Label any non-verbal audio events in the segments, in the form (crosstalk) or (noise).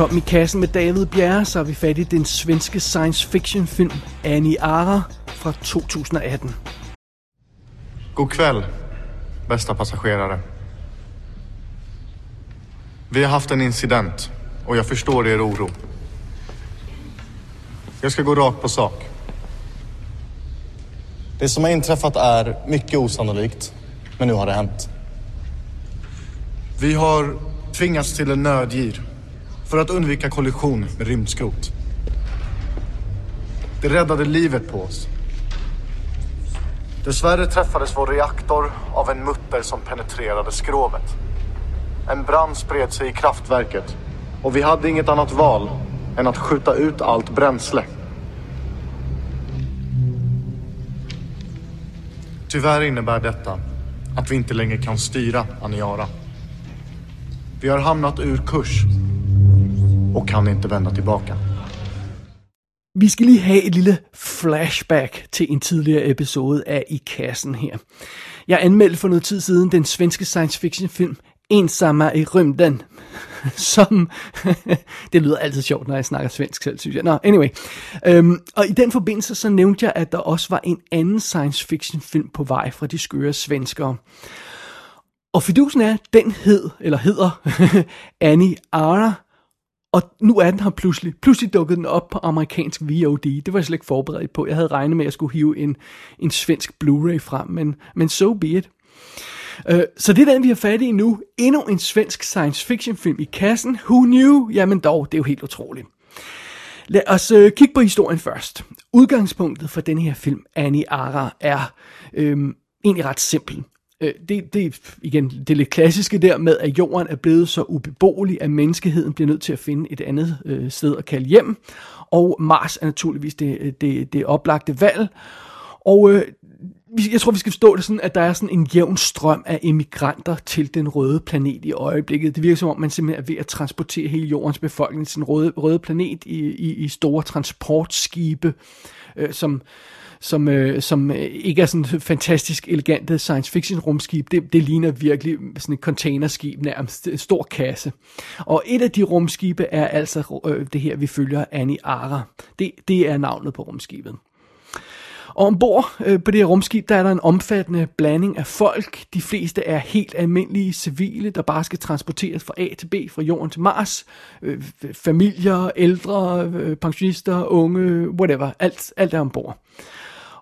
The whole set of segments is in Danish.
Velkommen i kassen med David Bjerre, så er vi fat i den svenske science fiction film Annie Ara fra 2018. God kväll, bästa passagerare. Vi har haft en incident och jag förstår er oro. Jag ska gå rakt på sak. Det som har inträffat är mycket osannolikt, men nu har det hänt. Vi har tvingats till en nödgir för att undvika kollision med rymdskrot. Det räddade livet på oss. Dessvärre träffades vår reaktor av en mutter som penetrerade skrovet. En brand spred sig i kraftverket och vi hade inget annat val än att skjuta ut allt bränsle. Tyvärr innebär detta att vi inte längre kan styra Aniara. Vi har hamnat ur kurs och kan inte vända tillbaka. Vi skal lige have et lille flashback til en tidligere episode af I Kassen her. Jeg anmeldte for noget tid siden den svenske science fiction film Ensamma i rymden, (laughs) som, (laughs) det lyder altid sjovt, når jeg snakker svensk selv, synes jeg. Nå, anyway. Øhm, og i den forbindelse så nævnte jeg, at der også var en anden science fiction film på vej fra de skøre svenskere. Og fidusen er, den hed, eller hedder, (laughs) Annie Ara, og nu er den her pludselig. Pludselig dukkede den op på amerikansk VOD. Det var jeg slet ikke forberedt på. Jeg havde regnet med, at jeg skulle hive en, en svensk Blu-ray frem, men, men so be it. Øh, så det er den, vi har fat i nu. Endnu en svensk science fiction film i kassen. Who knew? Jamen dog, det er jo helt utroligt. Lad os øh, kigge på historien først. Udgangspunktet for den her film, Annie Ara, er øhm, egentlig ret simpel. Øh, det, det, igen, det er lidt klassiske der med, at jorden er blevet så ubeboelig, at menneskeheden bliver nødt til at finde et andet øh, sted at kalde hjem. Og Mars er naturligvis det, øh, det, det oplagte valg. Og øh, jeg tror, vi skal forstå det sådan, at der er sådan en jævn strøm af emigranter til den røde planet i øjeblikket. Det virker som om, man simpelthen er ved at transportere hele jordens befolkning til den røde, røde planet i, i, i store transportskibe, øh, som som, øh, som øh, ikke er sådan fantastisk elegante science fiction rumskib. Det, det ligner virkelig sådan et containerskib, nærmest en stor kasse. Og et af de rumskibe er altså øh, det her, vi følger Annie Ara. Det, det er navnet på rumskibet. Og ombord øh, på det her rumskib, der er der en omfattende blanding af folk. De fleste er helt almindelige civile, der bare skal transporteres fra A til B, fra jorden til Mars. Øh, familier, ældre, øh, pensionister, unge, whatever. Alt, alt er ombord.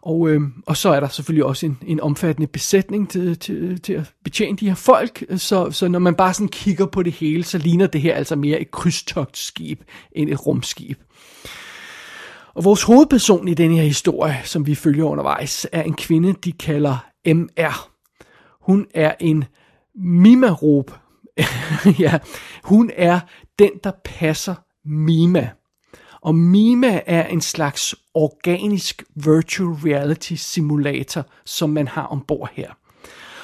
Og, øh, og så er der selvfølgelig også en, en omfattende besætning til, til, til at betjene de her folk, så, så når man bare sådan kigger på det hele, så ligner det her altså mere et krydstogtskib end et rumskib. Og vores hovedperson i den her historie, som vi følger undervejs, er en kvinde, de kalder MR. Hun er en mimarop. (laughs) ja, hun er den, der passer Mima. Og Mima er en slags organisk virtual reality simulator, som man har ombord her.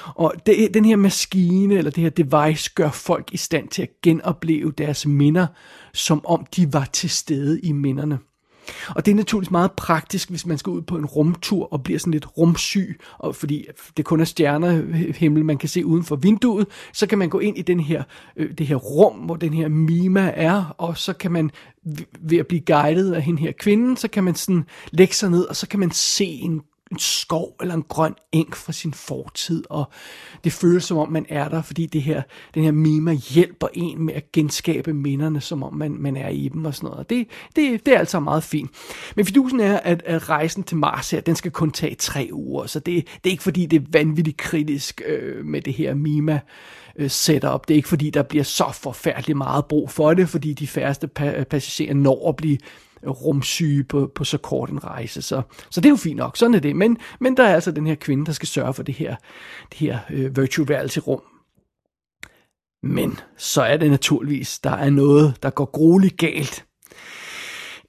Og det, den her maskine, eller det her device, gør folk i stand til at genopleve deres minder, som om de var til stede i minderne. Og det er naturligvis meget praktisk, hvis man skal ud på en rumtur og bliver sådan lidt rumsyg, og fordi det kun er stjernehimmel, man kan se uden for vinduet, så kan man gå ind i den her, øh, det her rum, hvor den her Mima er, og så kan man ved at blive guidet af hende her kvinde, så kan man sådan lægge sig ned, og så kan man se en en skov eller en grøn eng fra sin fortid, og det føles som om man er der, fordi det her, den her mima hjælper en med at genskabe minderne, som om man, man er i dem og sådan noget. Det, det, det er altså meget fint. Men fidusen er, at, at rejsen til Mars her, den skal kun tage tre uger, så det, det er ikke fordi, det er vanvittigt kritisk øh, med det her mima øh, setup. Det er ikke fordi, der bliver så forfærdeligt meget brug for det, fordi de færreste pa- passagerer når at blive rumsyge på, på så kort en rejse. Så, så det er jo fint nok, sådan er det. Men, men der er altså den her kvinde, der skal sørge for det her, det her øh, virtual reality rum. Men så er det naturligvis, der er noget, der går grueligt galt.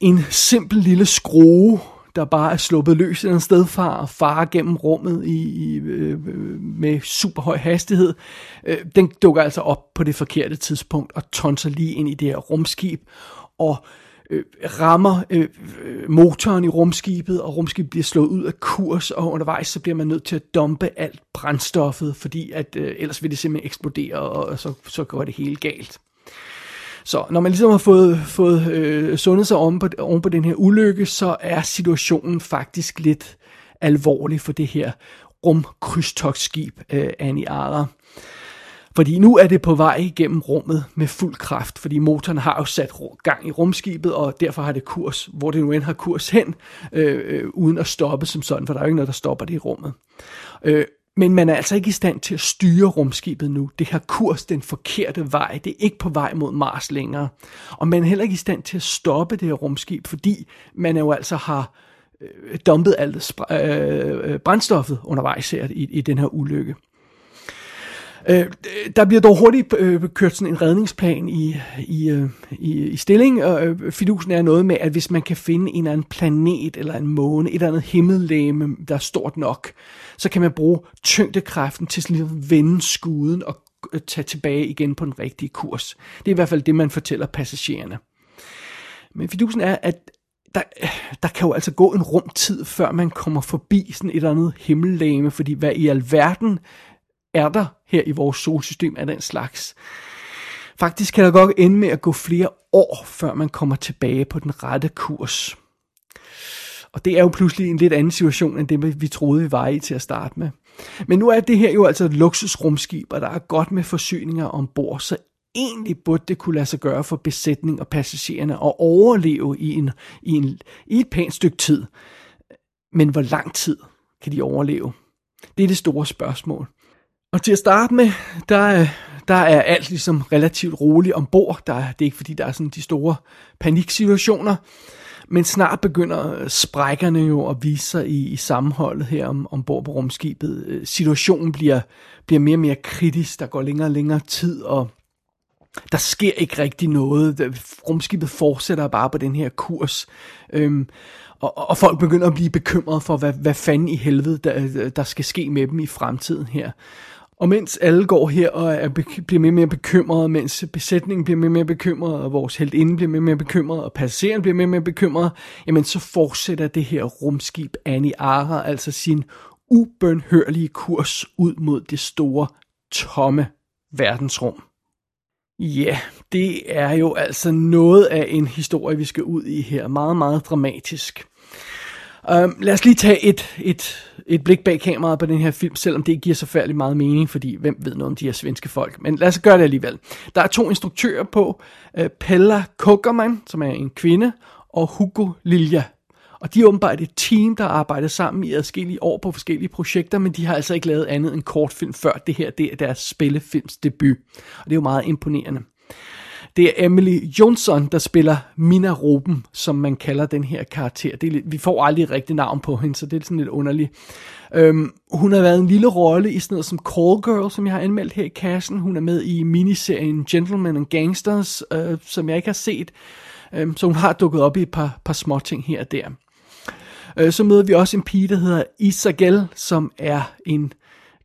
En simpel lille skrue, der bare er sluppet løs et sted fra og farer gennem rummet i, i, øh, øh med super høj hastighed, øh, den dukker altså op på det forkerte tidspunkt og tonser lige ind i det her rumskib. Og øh, rammer øh, øh, motoren i rumskibet, og rumskibet bliver slået ud af kurs, og undervejs så bliver man nødt til at dumpe alt brændstoffet, fordi at øh, ellers vil det simpelthen eksplodere, og, og så, så går det hele galt. Så når man ligesom har fået, fået øh, sundet sig oven på, oven på den her ulykke, så er situationen faktisk lidt alvorlig for det her rumkrydstogsskib øh, Annie Ara. Fordi nu er det på vej igennem rummet med fuld kraft, fordi motoren har jo sat gang i rumskibet, og derfor har det kurs, hvor det nu end har kurs hen, øh, øh, uden at stoppe som sådan, for der er jo ikke noget, der stopper det i rummet. Øh, men man er altså ikke i stand til at styre rumskibet nu. Det har kurs den forkerte vej. Det er ikke på vej mod Mars længere. Og man er heller ikke i stand til at stoppe det her rumskib, fordi man jo altså har øh, dumpet alt øh, øh, brændstoffet undervejs her i, i den her ulykke. Øh, der bliver dog hurtigt øh, kørt sådan en redningsplan i, i, øh, i, i stilling, og øh, fidusen er noget med, at hvis man kan finde en eller anden planet eller en måne, et eller andet himmellegeme, der er stort nok, så kan man bruge tyngdekraften til sådan at vende skuden og øh, tage tilbage igen på den rigtige kurs. Det er i hvert fald det, man fortæller passagererne. Men fidusen er, at der, der kan jo altså gå en rumtid, før man kommer forbi sådan et eller andet himmellegeme, fordi hvad i alverden er der her i vores solsystem af den slags. Faktisk kan der godt ende med at gå flere år, før man kommer tilbage på den rette kurs. Og det er jo pludselig en lidt anden situation, end det vi troede, vi var i til at starte med. Men nu er det her jo altså et luksusrumskib, og der er godt med forsyninger ombord, så egentlig burde det kunne lade sig gøre for besætning og passagererne at overleve i, en, i, en, i et pænt stykke tid. Men hvor lang tid kan de overleve? Det er det store spørgsmål. Og til at starte med, der, der er alt ligesom relativt roligt ombord. Der, det er ikke fordi, der er sådan de store paniksituationer. Men snart begynder sprækkerne jo at vise sig i, i sammenholdet her om, ombord på rumskibet. Øh, situationen bliver, bliver mere og mere kritisk. Der går længere og længere tid, og der sker ikke rigtig noget. Rumskibet fortsætter bare på den her kurs. Øhm, og, og folk begynder at blive bekymrede for, hvad, hvad fanden i helvede, der, der skal ske med dem i fremtiden her. Og mens alle går her og er, bliver mere og mere bekymrede, mens besætningen bliver mere og mere bekymret, og vores heltinde bliver mere og mere bekymret, og passageren bliver mere og mere bekymret, jamen så fortsætter det her rumskib Aniara Ara altså sin ubønhørlige kurs ud mod det store, tomme verdensrum. Ja, det er jo altså noget af en historie, vi skal ud i her. Meget, meget dramatisk. Um, lad os lige tage et, et, et blik bag kameraet på den her film, selvom det ikke giver så færdig meget mening, fordi hvem ved noget om de her svenske folk. Men lad os gøre det alligevel. Der er to instruktører på, uh, Pella Kokerman, som er en kvinde, og Hugo Lilja. Og de er åbenbart et team, der arbejder sammen i adskillige år på forskellige projekter, men de har altså ikke lavet andet end kortfilm før det her. Det er deres spillefilms debut. Og det er jo meget imponerende. Det er Emily Johnson, der spiller Mina Ruben, som man kalder den her karakter. Det er, vi får aldrig rigtig rigtigt navn på hende, så det er sådan lidt underligt. Øhm, hun har været en lille rolle i sådan noget som Call Girl, som jeg har anmeldt her i kassen. Hun er med i miniserien Gentlemen and Gangsters, øh, som jeg ikke har set. Øhm, så hun har dukket op i et par, par små ting her og der. Øh, så møder vi også en pige, der hedder Isagel, som er en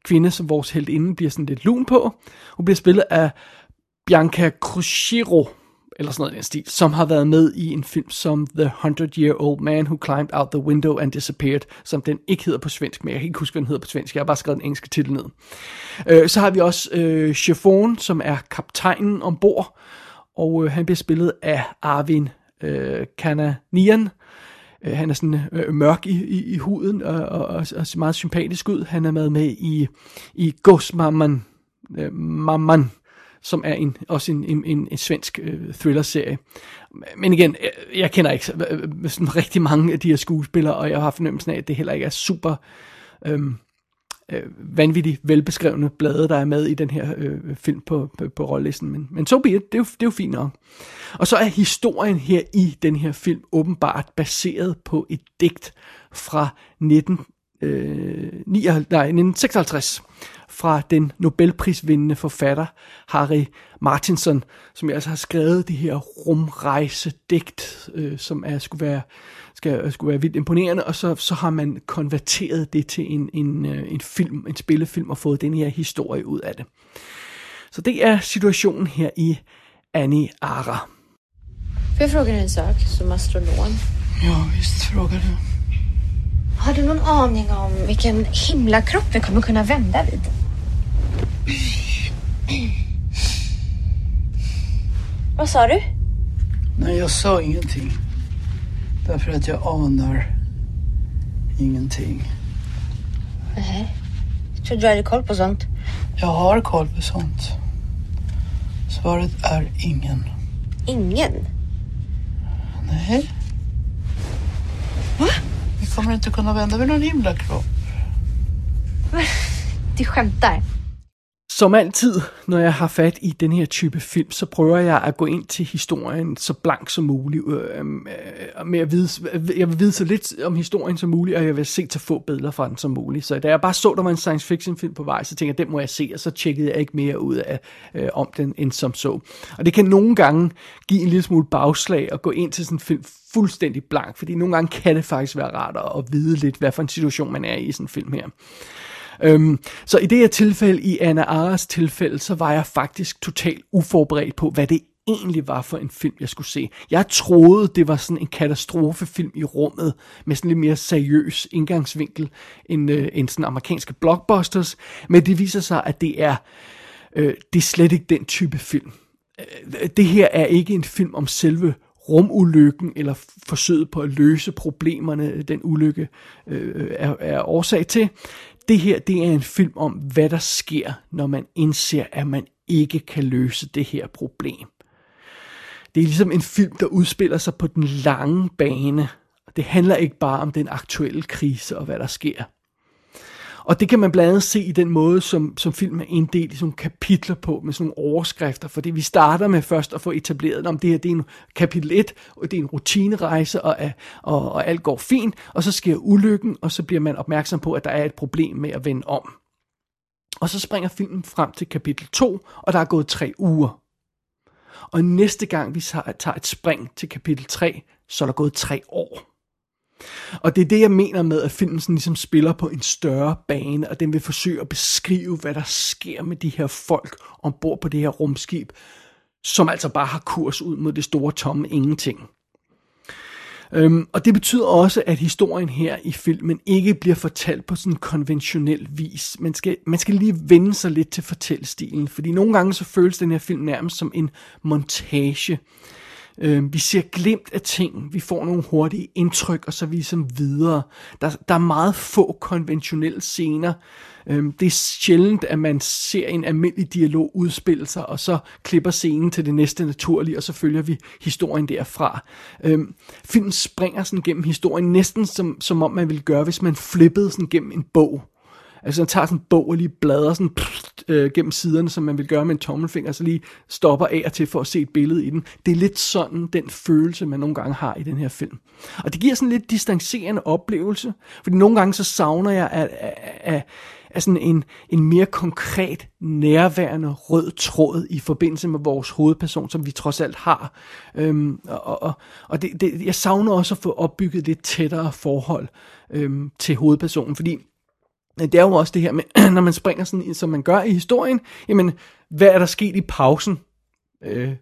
kvinde, som vores inden bliver sådan lidt lun på. Hun bliver spillet af Bianca Crucero, eller sådan noget i den stil, som har været med i en film som The 100-Year-Old Man Who Climbed Out the Window and Disappeared, som den ikke hedder på svensk, men jeg kan ikke huske, hvad den hedder på svensk. Jeg har bare skrevet den engelske titel ned. Øh, så har vi også øh, Chiffon, som er kaptajnen ombord, og øh, han bliver spillet af Arvin øh, Kananian. Øh, han er sådan øh, mørk i, i, i huden og, og, og, og ser meget sympatisk ud. Han er med med i, i Ghost Mamman, øh, Mamman som er en, også en, en, en, en svensk øh, thriller-serie. Men igen, jeg, jeg kender ikke øh, øh, sådan rigtig mange af de her skuespillere, og jeg har fornemmelsen af, at det heller ikke er super øhm, øh, vanvittigt velbeskrevne blade, der er med i den her øh, film på, på, på rollelisten. Men, men so be it, det er, jo, det er jo fint nok. Og så er historien her i den her film åbenbart baseret på et digt fra 19, øh, 59, nej, 1956 fra den Nobelprisvindende forfatter Harry Martinson, som altså har skrevet det her rumrejsedigt, øh, som er, skulle, være, skal, skulle være vildt imponerende, og så, så har man konverteret det til en, en, øh, en film, en spillefilm, og fået den her historie ud af det. Så det er situationen her i Annie Ara. Får jag fråga dig en sak som astronom? Ja, visst frågar du. Har du någon aning om vilken himlakropp vi kommer kunna vända vid? Vad sa du? Nej, jag sa ingenting. Därför att jag anar ingenting. Nej. Jag trodde du hade koll på sånt. Jag har koll på sånt. Svaret är ingen. Ingen? Nej. Va? Kommer du inte kunna vända vid någon himlakropp. Du skämtar? Som altid, når jeg har fat i den her type film, så prøver jeg at gå ind til historien så blank som muligt. Øh, øh, med at vide, jeg vil vide så lidt om historien som muligt, og jeg vil se så få billeder fra den som muligt. Så da jeg bare så, der var en science fiction film på vej, så tænkte jeg, den må jeg se, og så tjekkede jeg ikke mere ud af øh, om den, end som så. Og det kan nogle gange give en lille smule bagslag at gå ind til sådan en film fuldstændig blank, fordi nogle gange kan det faktisk være rart at vide lidt, hvad for en situation man er i i sådan en film her. Øhm, så i det her tilfælde, i Anna Aras tilfælde, så var jeg faktisk totalt uforberedt på, hvad det egentlig var for en film, jeg skulle se. Jeg troede, det var sådan en katastrofefilm i rummet, med sådan lidt mere seriøs indgangsvinkel end, øh, end sådan amerikanske blockbusters, men det viser sig, at det er, øh, det er slet ikke den type film. Øh, det her er ikke en film om selve rumulykken eller forsøget på at løse problemerne, den ulykke øh, er, er årsag til. Det her, det er en film om, hvad der sker, når man indser, at man ikke kan løse det her problem. Det er ligesom en film, der udspiller sig på den lange bane. Det handler ikke bare om den aktuelle krise og hvad der sker. Og det kan man blandt andet se i den måde, som, som filmen er inddelt i sådan nogle kapitler på, med sådan nogle overskrifter, fordi vi starter med først at få etableret, om det her det er en kapitel 1, og det er en rutinerejse, og, og, og alt går fint, og så sker ulykken, og så bliver man opmærksom på, at der er et problem med at vende om. Og så springer filmen frem til kapitel 2, og der er gået tre uger. Og næste gang vi tager et spring til kapitel 3, så er der gået tre år. Og det er det, jeg mener med, at filmen sådan ligesom spiller på en større bane, og den vil forsøge at beskrive, hvad der sker med de her folk ombord på det her rumskib, som altså bare har kurs ud mod det store tomme ingenting. Øhm, og det betyder også, at historien her i filmen ikke bliver fortalt på sådan konventionel vis. Man skal, man skal lige vende sig lidt til fortællestilen, fordi nogle gange så føles den her film nærmest som en montage. Øh, vi ser glemt af ting, vi får nogle hurtige indtryk, og så vi som videre. Der, der er meget få konventionelle scener. Øh, det er sjældent, at man ser en almindelig dialog udspille sig, og så klipper scenen til det næste naturlige, og så følger vi historien derfra. Øh, filmen springer sådan gennem historien, næsten som, som om man ville gøre, hvis man flippede sådan gennem en bog. Altså han tager sådan en bog og lige bladrer sådan pff, øh, gennem siderne, som man vil gøre med en tommelfinger, så lige stopper af og til for at se et billede i den. Det er lidt sådan den følelse, man nogle gange har i den her film. Og det giver sådan lidt distancerende oplevelse, fordi nogle gange så savner jeg af, af, af, af sådan en, en mere konkret, nærværende rød tråd i forbindelse med vores hovedperson, som vi trods alt har. Øhm, og og, og det, det, jeg savner også at få opbygget lidt tættere forhold øhm, til hovedpersonen, fordi det er jo også det her med, (clears throat) når man springer sådan, som man gør i historien, jamen, hvad er der sket i pausen? Øh,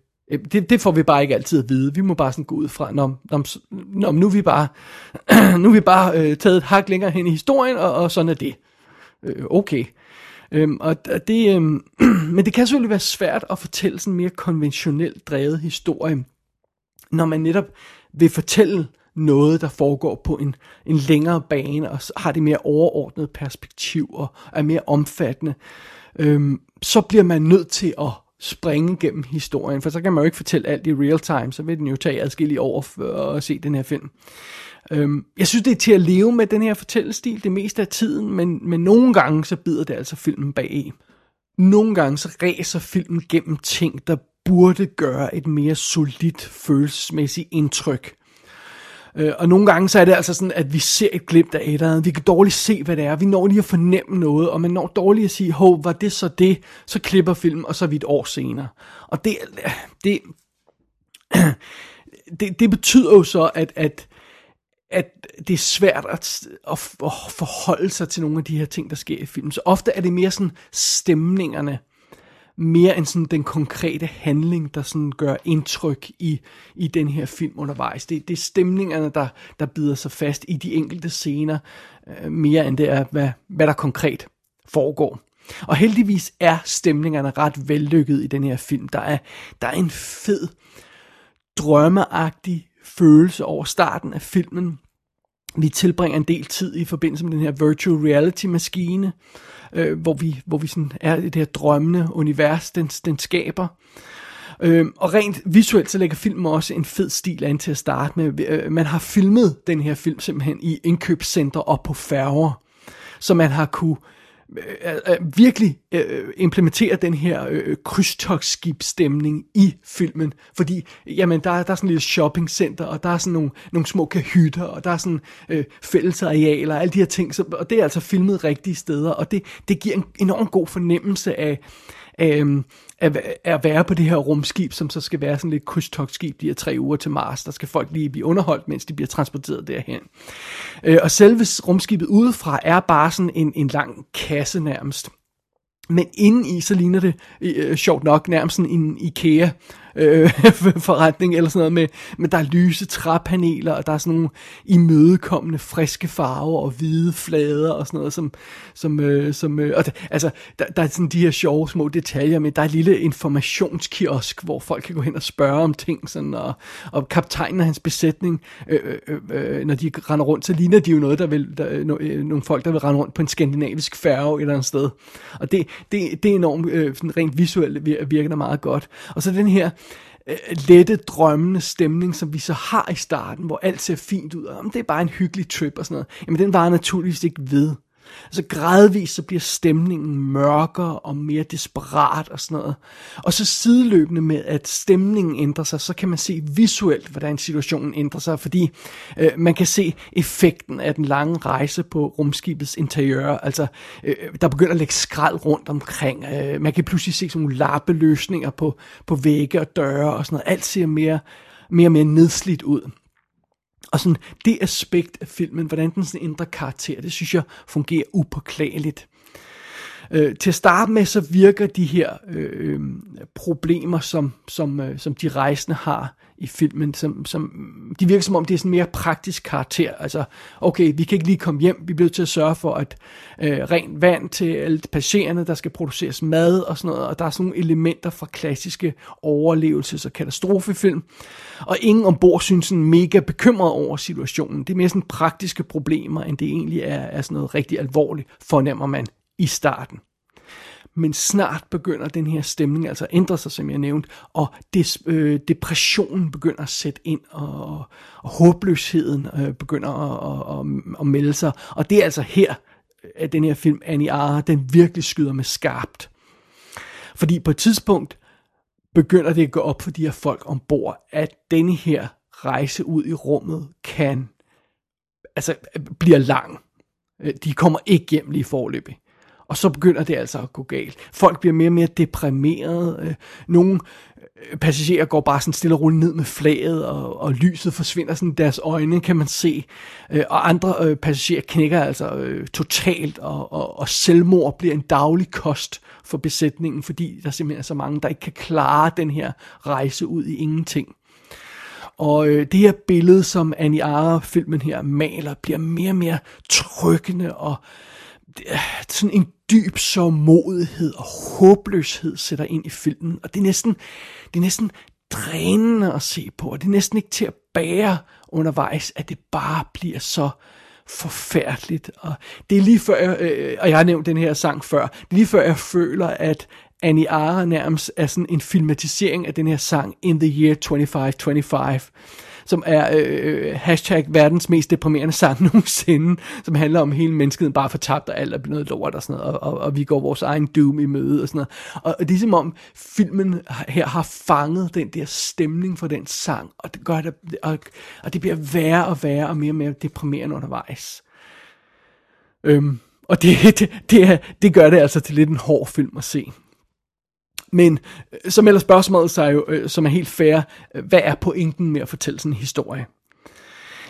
det, det får vi bare ikke altid at vide. Vi må bare sådan gå ud fra, når, når, når nu er vi bare, (clears throat) nu er vi bare øh, taget et hak længere hen i historien, og, og sådan er det. Øh, okay. Øhm, og det, øhm, (clears throat) men det kan selvfølgelig være svært at fortælle sådan en mere konventionelt drevet historie, når man netop vil fortælle noget, der foregår på en, en længere bane, og har det mere overordnet perspektiv, og er mere omfattende, øhm, så bliver man nødt til at springe gennem historien, for så kan man jo ikke fortælle alt i real time, så vil den jo tage adskillige år for at se den her film. Øhm, jeg synes, det er til at leve med den her fortællestil det meste af tiden, men, men nogle gange så bider det altså filmen bag Nogle gange så ræser filmen gennem ting, der burde gøre et mere solidt følelsesmæssigt indtryk. Øh, og nogle gange så er det altså sådan, at vi ser et glimt af et Vi kan dårligt se, hvad det er. Vi når lige at fornemme noget, og man når dårligt at sige, hov, var det så det? Så klipper filmen, og så er vi et år senere. Og det, (clears throat) det, (clears throat) det, det betyder jo så, at, at, at det er svært at, at, at forholde sig til nogle af de her ting, der sker i filmen. Så ofte er det mere sådan stemningerne, mere end sådan den konkrete handling, der sådan gør indtryk i, i den her film undervejs. Det, det er stemningerne, der, der bider sig fast i de enkelte scener, øh, mere end det er, hvad, hvad der konkret foregår. Og heldigvis er stemningerne ret vellykket i den her film. Der er, der er en fed, drømmeagtig følelse over starten af filmen. Vi tilbringer en del tid i forbindelse med den her virtual reality maskine, øh, øh, hvor vi, hvor vi sådan er i det her drømmende univers, den, den skaber. Øh, og rent visuelt, så lægger filmen også en fed stil an til at starte med. Øh, man har filmet den her film simpelthen i indkøbscenter og på færger, så man har kunne Øh, øh, øh, virkelig øh, øh implementere den her øh, øh, krydstogsskibsstemning i filmen, fordi jamen, der, der er sådan et lille shoppingcenter, og der er sådan nogle, nogle små kahytter, og der er sådan øh, fællesarealer, og alle de her ting, så, og det er altså filmet rigtige steder, og det, det giver en enorm god fornemmelse af, øh, at, at være på det her rumskib, som så skal være sådan lidt krydstogsskib de her tre uger til Mars. Der skal folk lige blive underholdt, mens de bliver transporteret derhen. Øh, og selve rumskibet udefra er bare sådan en, en lang kasse nærmest. Men indeni så ligner det, øh, øh sjovt nok, nærmest sådan en IKEA øh, (laughs) forretning eller sådan noget med, med der er lyse træpaneler, og der er sådan nogle imødekommende friske farver og hvide flader og sådan noget, som, som, øh, som øh, og der, altså, der, der er sådan de her sjove små detaljer, men der er en lille informationskiosk, hvor folk kan gå hen og spørge om ting, sådan, og, og kaptajnen og hans besætning, øh, øh, øh, øh når de render rundt, så ligner de jo noget, der vil, der, øh, øh, nogle folk, der vil rende rundt på en skandinavisk færge et eller andet sted. Og det, det, det er enormt, øh, sådan rent visuelt virker det meget godt. Og så den her, Øh, lette, drømmende stemning, som vi så har i starten, hvor alt ser fint ud, og det er bare en hyggelig trip og sådan noget, jamen den var naturligvis ikke ved. Altså gradvist så bliver stemningen mørkere og mere desperat og sådan noget. Og så sideløbende med, at stemningen ændrer sig, så kan man se visuelt, hvordan situationen ændrer sig, fordi øh, man kan se effekten af den lange rejse på rumskibets interiør. Altså, øh, der begynder at lægge skrald rundt omkring. Øh, man kan pludselig se sådan nogle lappeløsninger på, på vægge og døre og sådan noget. Alt ser mere, mere og mere nedslidt ud. Og sådan det aspekt af filmen, hvordan den sådan ændrer karakter, det synes jeg fungerer upåklageligt. Øh, til at starte med, så virker de her øh, øh problemer, som, som, øh, som de rejsende har i filmen, som, som, de virker som om, det er sådan mere praktisk karakter. Altså, okay, vi kan ikke lige komme hjem, vi bliver til at sørge for at øh, rent vand til alle passagererne, der skal produceres mad og sådan noget, og der er sådan nogle elementer fra klassiske overlevelses- og katastrofefilm. Og ingen ombord synes sådan mega bekymret over situationen. Det er mere sådan praktiske problemer, end det egentlig er, er sådan noget rigtig alvorligt, fornemmer man i starten. Men snart begynder den her stemning altså at ændre sig, som jeg nævnte, og des, øh, depressionen begynder at sætte ind, og, og håbløsheden øh, begynder at, at, at, at melde sig. Og det er altså her, øh, at den her film, Annie Ara, den virkelig skyder med skarpt. Fordi på et tidspunkt begynder det at gå op for de her folk ombord, at denne her rejse ud i rummet kan, altså øh, bliver lang. Øh, de kommer ikke hjem lige forløbig. Og så begynder det altså at gå galt. Folk bliver mere og mere deprimerede. Øh, nogle øh, passagerer går bare sådan stille og roligt ned med flaget, og, og lyset forsvinder sådan deres øjne, kan man se. Øh, og andre passagerer knækker altså totalt, og, og, og selvmord bliver en daglig kost for besætningen, fordi der simpelthen er så mange, der ikke kan klare den her rejse ud i ingenting. Og øh, det her billede, som Annie Ara-filmen her maler, bliver mere og mere trykkende og sådan en dyb sårmodighed og håbløshed sætter ind i filmen, og det er næsten, det er næsten drænende at se på, og det er næsten ikke til at bære undervejs, at det bare bliver så forfærdeligt. Og det er lige før, øh, og jeg har nævnt den her sang før, det er lige før jeg føler, at Annie Ara nærmest er sådan en filmatisering af den her sang In the Year 2525 som er øh, øh, hashtag verdens mest deprimerende sang (laughs) nogensinde, som handler om hele mennesket bare fortabt, og alt er blevet noget lort og sådan noget, og, og, og vi går vores egen doom i møde og sådan noget. Og, og det er som om filmen her har fanget den der stemning for den sang, og det gør det, og, og det bliver værre og værre og mere og mere deprimerende undervejs. Øhm, og det, (laughs) det, det, det gør det altså til lidt en hård film at se. Men øh, så melder spørgsmålet sig jo, øh, som er helt fair, hvad er pointen med at fortælle sådan en historie?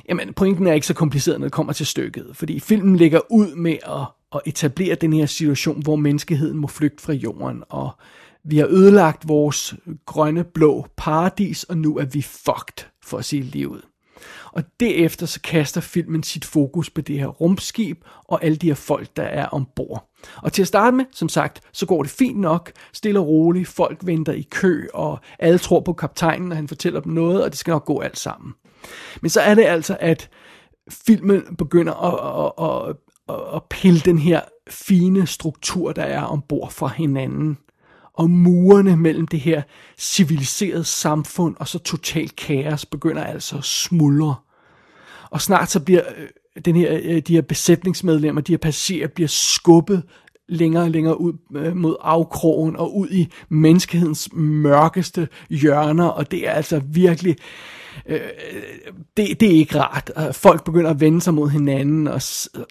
Jamen, pointen er ikke så kompliceret, når det kommer til stykket, fordi filmen ligger ud med at, at etablere den her situation, hvor menneskeheden må flygte fra jorden, og vi har ødelagt vores grønne, blå paradis, og nu er vi fucked, for at sige livet. Og derefter så kaster filmen sit fokus på det her rumskib og alle de her folk, der er ombord. Og til at starte med, som sagt, så går det fint nok, stille og roligt, folk venter i kø, og alle tror på kaptajnen, og han fortæller dem noget, og det skal nok gå alt sammen. Men så er det altså, at filmen begynder at, at, at, at pille den her fine struktur, der er ombord fra hinanden. Og murene mellem det her civiliserede samfund og så total kaos begynder altså at smuldre. Og snart så bliver øh, den her, øh, de her besætningsmedlemmer, de her passagerer, bliver skubbet længere og længere ud øh, mod afkrogen og ud i menneskehedens mørkeste hjørner, og det er altså virkelig øh, det, det er ikke rart. Folk begynder at vende sig mod hinanden, og,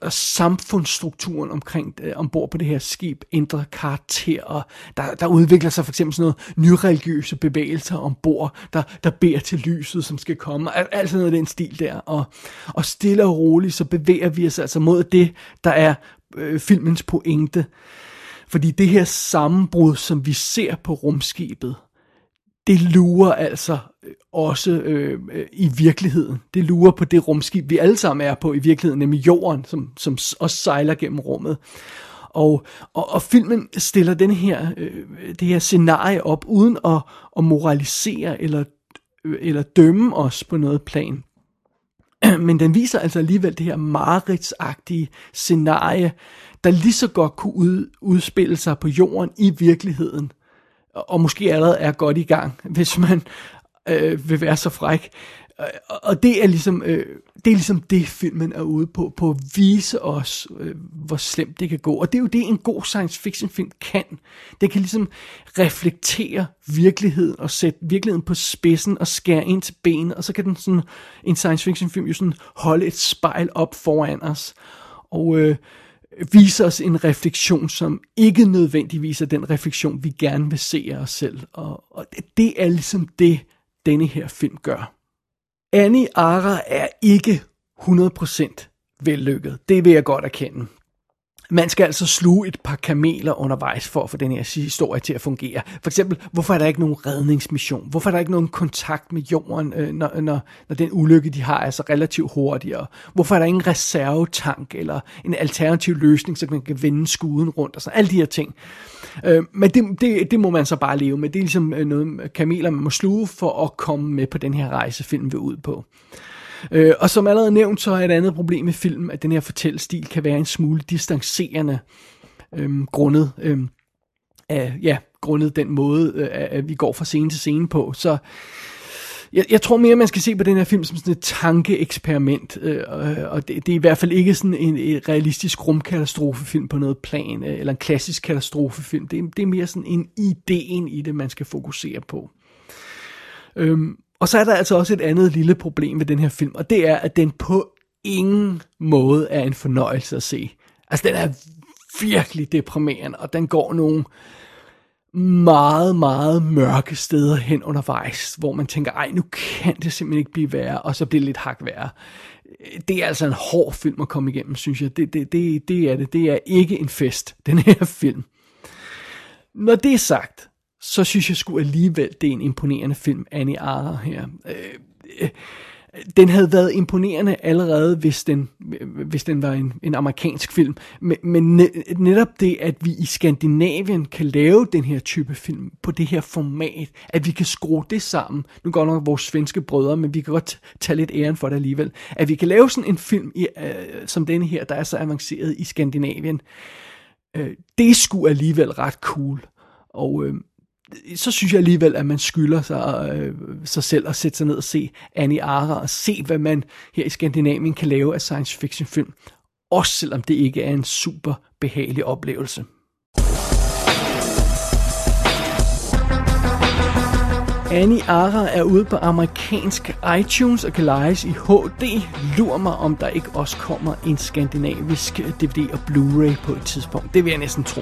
og samfundsstrukturen omkring øh, ombord på det her skib ændrer karakter, og der, der udvikler sig for eksempel sådan noget nyreligiøse bevægelser ombord, der, der beder til lyset, som skal komme, og alt sådan noget den stil der, og, og stille og roligt, så bevæger vi os altså mod det, der er øh, filmens pointe. Fordi det her sammenbrud, som vi ser på rumskibet, det lurer altså øh, også øh, øh, i virkeligheden. Det lurer på det rumskib, vi alle sammen er på i virkeligheden, nemlig jorden, som, som også sejler gennem rummet. Og, og, og filmen stiller den her, øh, det her scenarie op, uden at, at moralisere eller, øh, eller dømme os på noget plan. (clears throat) Men den viser altså alligevel det her mareridsagtige scenarie, der lige så godt kunne ud, udspille sig på jorden i virkeligheden, og måske allerede er godt i gang, (laughs) hvis man øh, vil være så fræk. Og det er ligesom øh, det er ligesom det filmen er ude på på at vise os øh, hvor slemt det kan gå. Og det er jo det en god science fiction film kan. Det kan ligesom reflektere virkeligheden og sætte virkeligheden på spidsen og skære ind til benet, og så kan den sådan en science fiction film jo sådan holde et spejl op foran os. Og øh, vise os en refleksion, som ikke nødvendigvis er den refleksion, vi gerne vil se af os selv. Og, og det er ligesom det, denne her film gør. Annie Ara er ikke 100% vellykket. Det vil jeg godt erkende. Man skal altså sluge et par kameler undervejs for at få den her historie til at fungere. For eksempel, hvorfor er der ikke nogen redningsmission? Hvorfor er der ikke nogen kontakt med jorden, øh, når, når, når den ulykke, de har, er så relativt hurtigere? Hvorfor er der ingen reservetank eller en alternativ løsning, så man kan vende skuden rundt? Og sådan alle de her ting. Øh, Øh, men det, det, det må man så bare leve med. Det er ligesom øh, noget kameler, man må sluge for at komme med på den her rejse, filmen vil ud på. Øh, og som allerede nævnt, så er et andet problem med filmen, at den her fortællestil kan være en smule distancerende, øh, grundet, øh, af, ja, grundet den måde, øh, at vi går fra scene til scene på. Så jeg, jeg tror mere, man skal se på den her film som sådan et tankeeksperiment, øh, øh og det, det er i hvert fald ikke sådan en, en realistisk rumkatastrofefilm på noget plan, øh, eller en klassisk katastrofefilm. Det, det er mere sådan en ideen i det, man skal fokusere på. Øhm, og så er der altså også et andet lille problem ved den her film, og det er, at den på ingen måde er en fornøjelse at se. Altså, den er virkelig deprimerende, og den går nogle meget, meget mørke steder hen undervejs, hvor man tænker, ej, nu kan det simpelthen ikke blive værre, og så bliver det lidt hak værre. Det er altså en hård film at komme igennem, synes jeg. Det, det, det, det er det. Det er ikke en fest, (laughs) den her film. Når det er sagt, så synes jeg sgu alligevel, det er en imponerende film, Annie Arthur her. Øh, øh, den havde været imponerende allerede, hvis den, hvis den var en, en amerikansk film. Men, men netop det, at vi i Skandinavien kan lave den her type film på det her format, at vi kan skrue det sammen. Nu går nok vores svenske brødre, men vi kan godt tage lidt æren for det alligevel. At vi kan lave sådan en film i, øh, som denne her, der er så avanceret i Skandinavien. Øh, det skulle alligevel ret cool. Og øh, så synes jeg alligevel, at man skylder sig, øh, sig selv at sætte sig ned og se Annie Ara og se, hvad man her i Skandinavien kan lave af science fiction film. Også selvom det ikke er en super behagelig oplevelse. Annie Ara er ude på amerikansk iTunes og kan lejes i HD. Lur mig, om der ikke også kommer en skandinavisk DVD og Blu-ray på et tidspunkt. Det vil jeg næsten tro.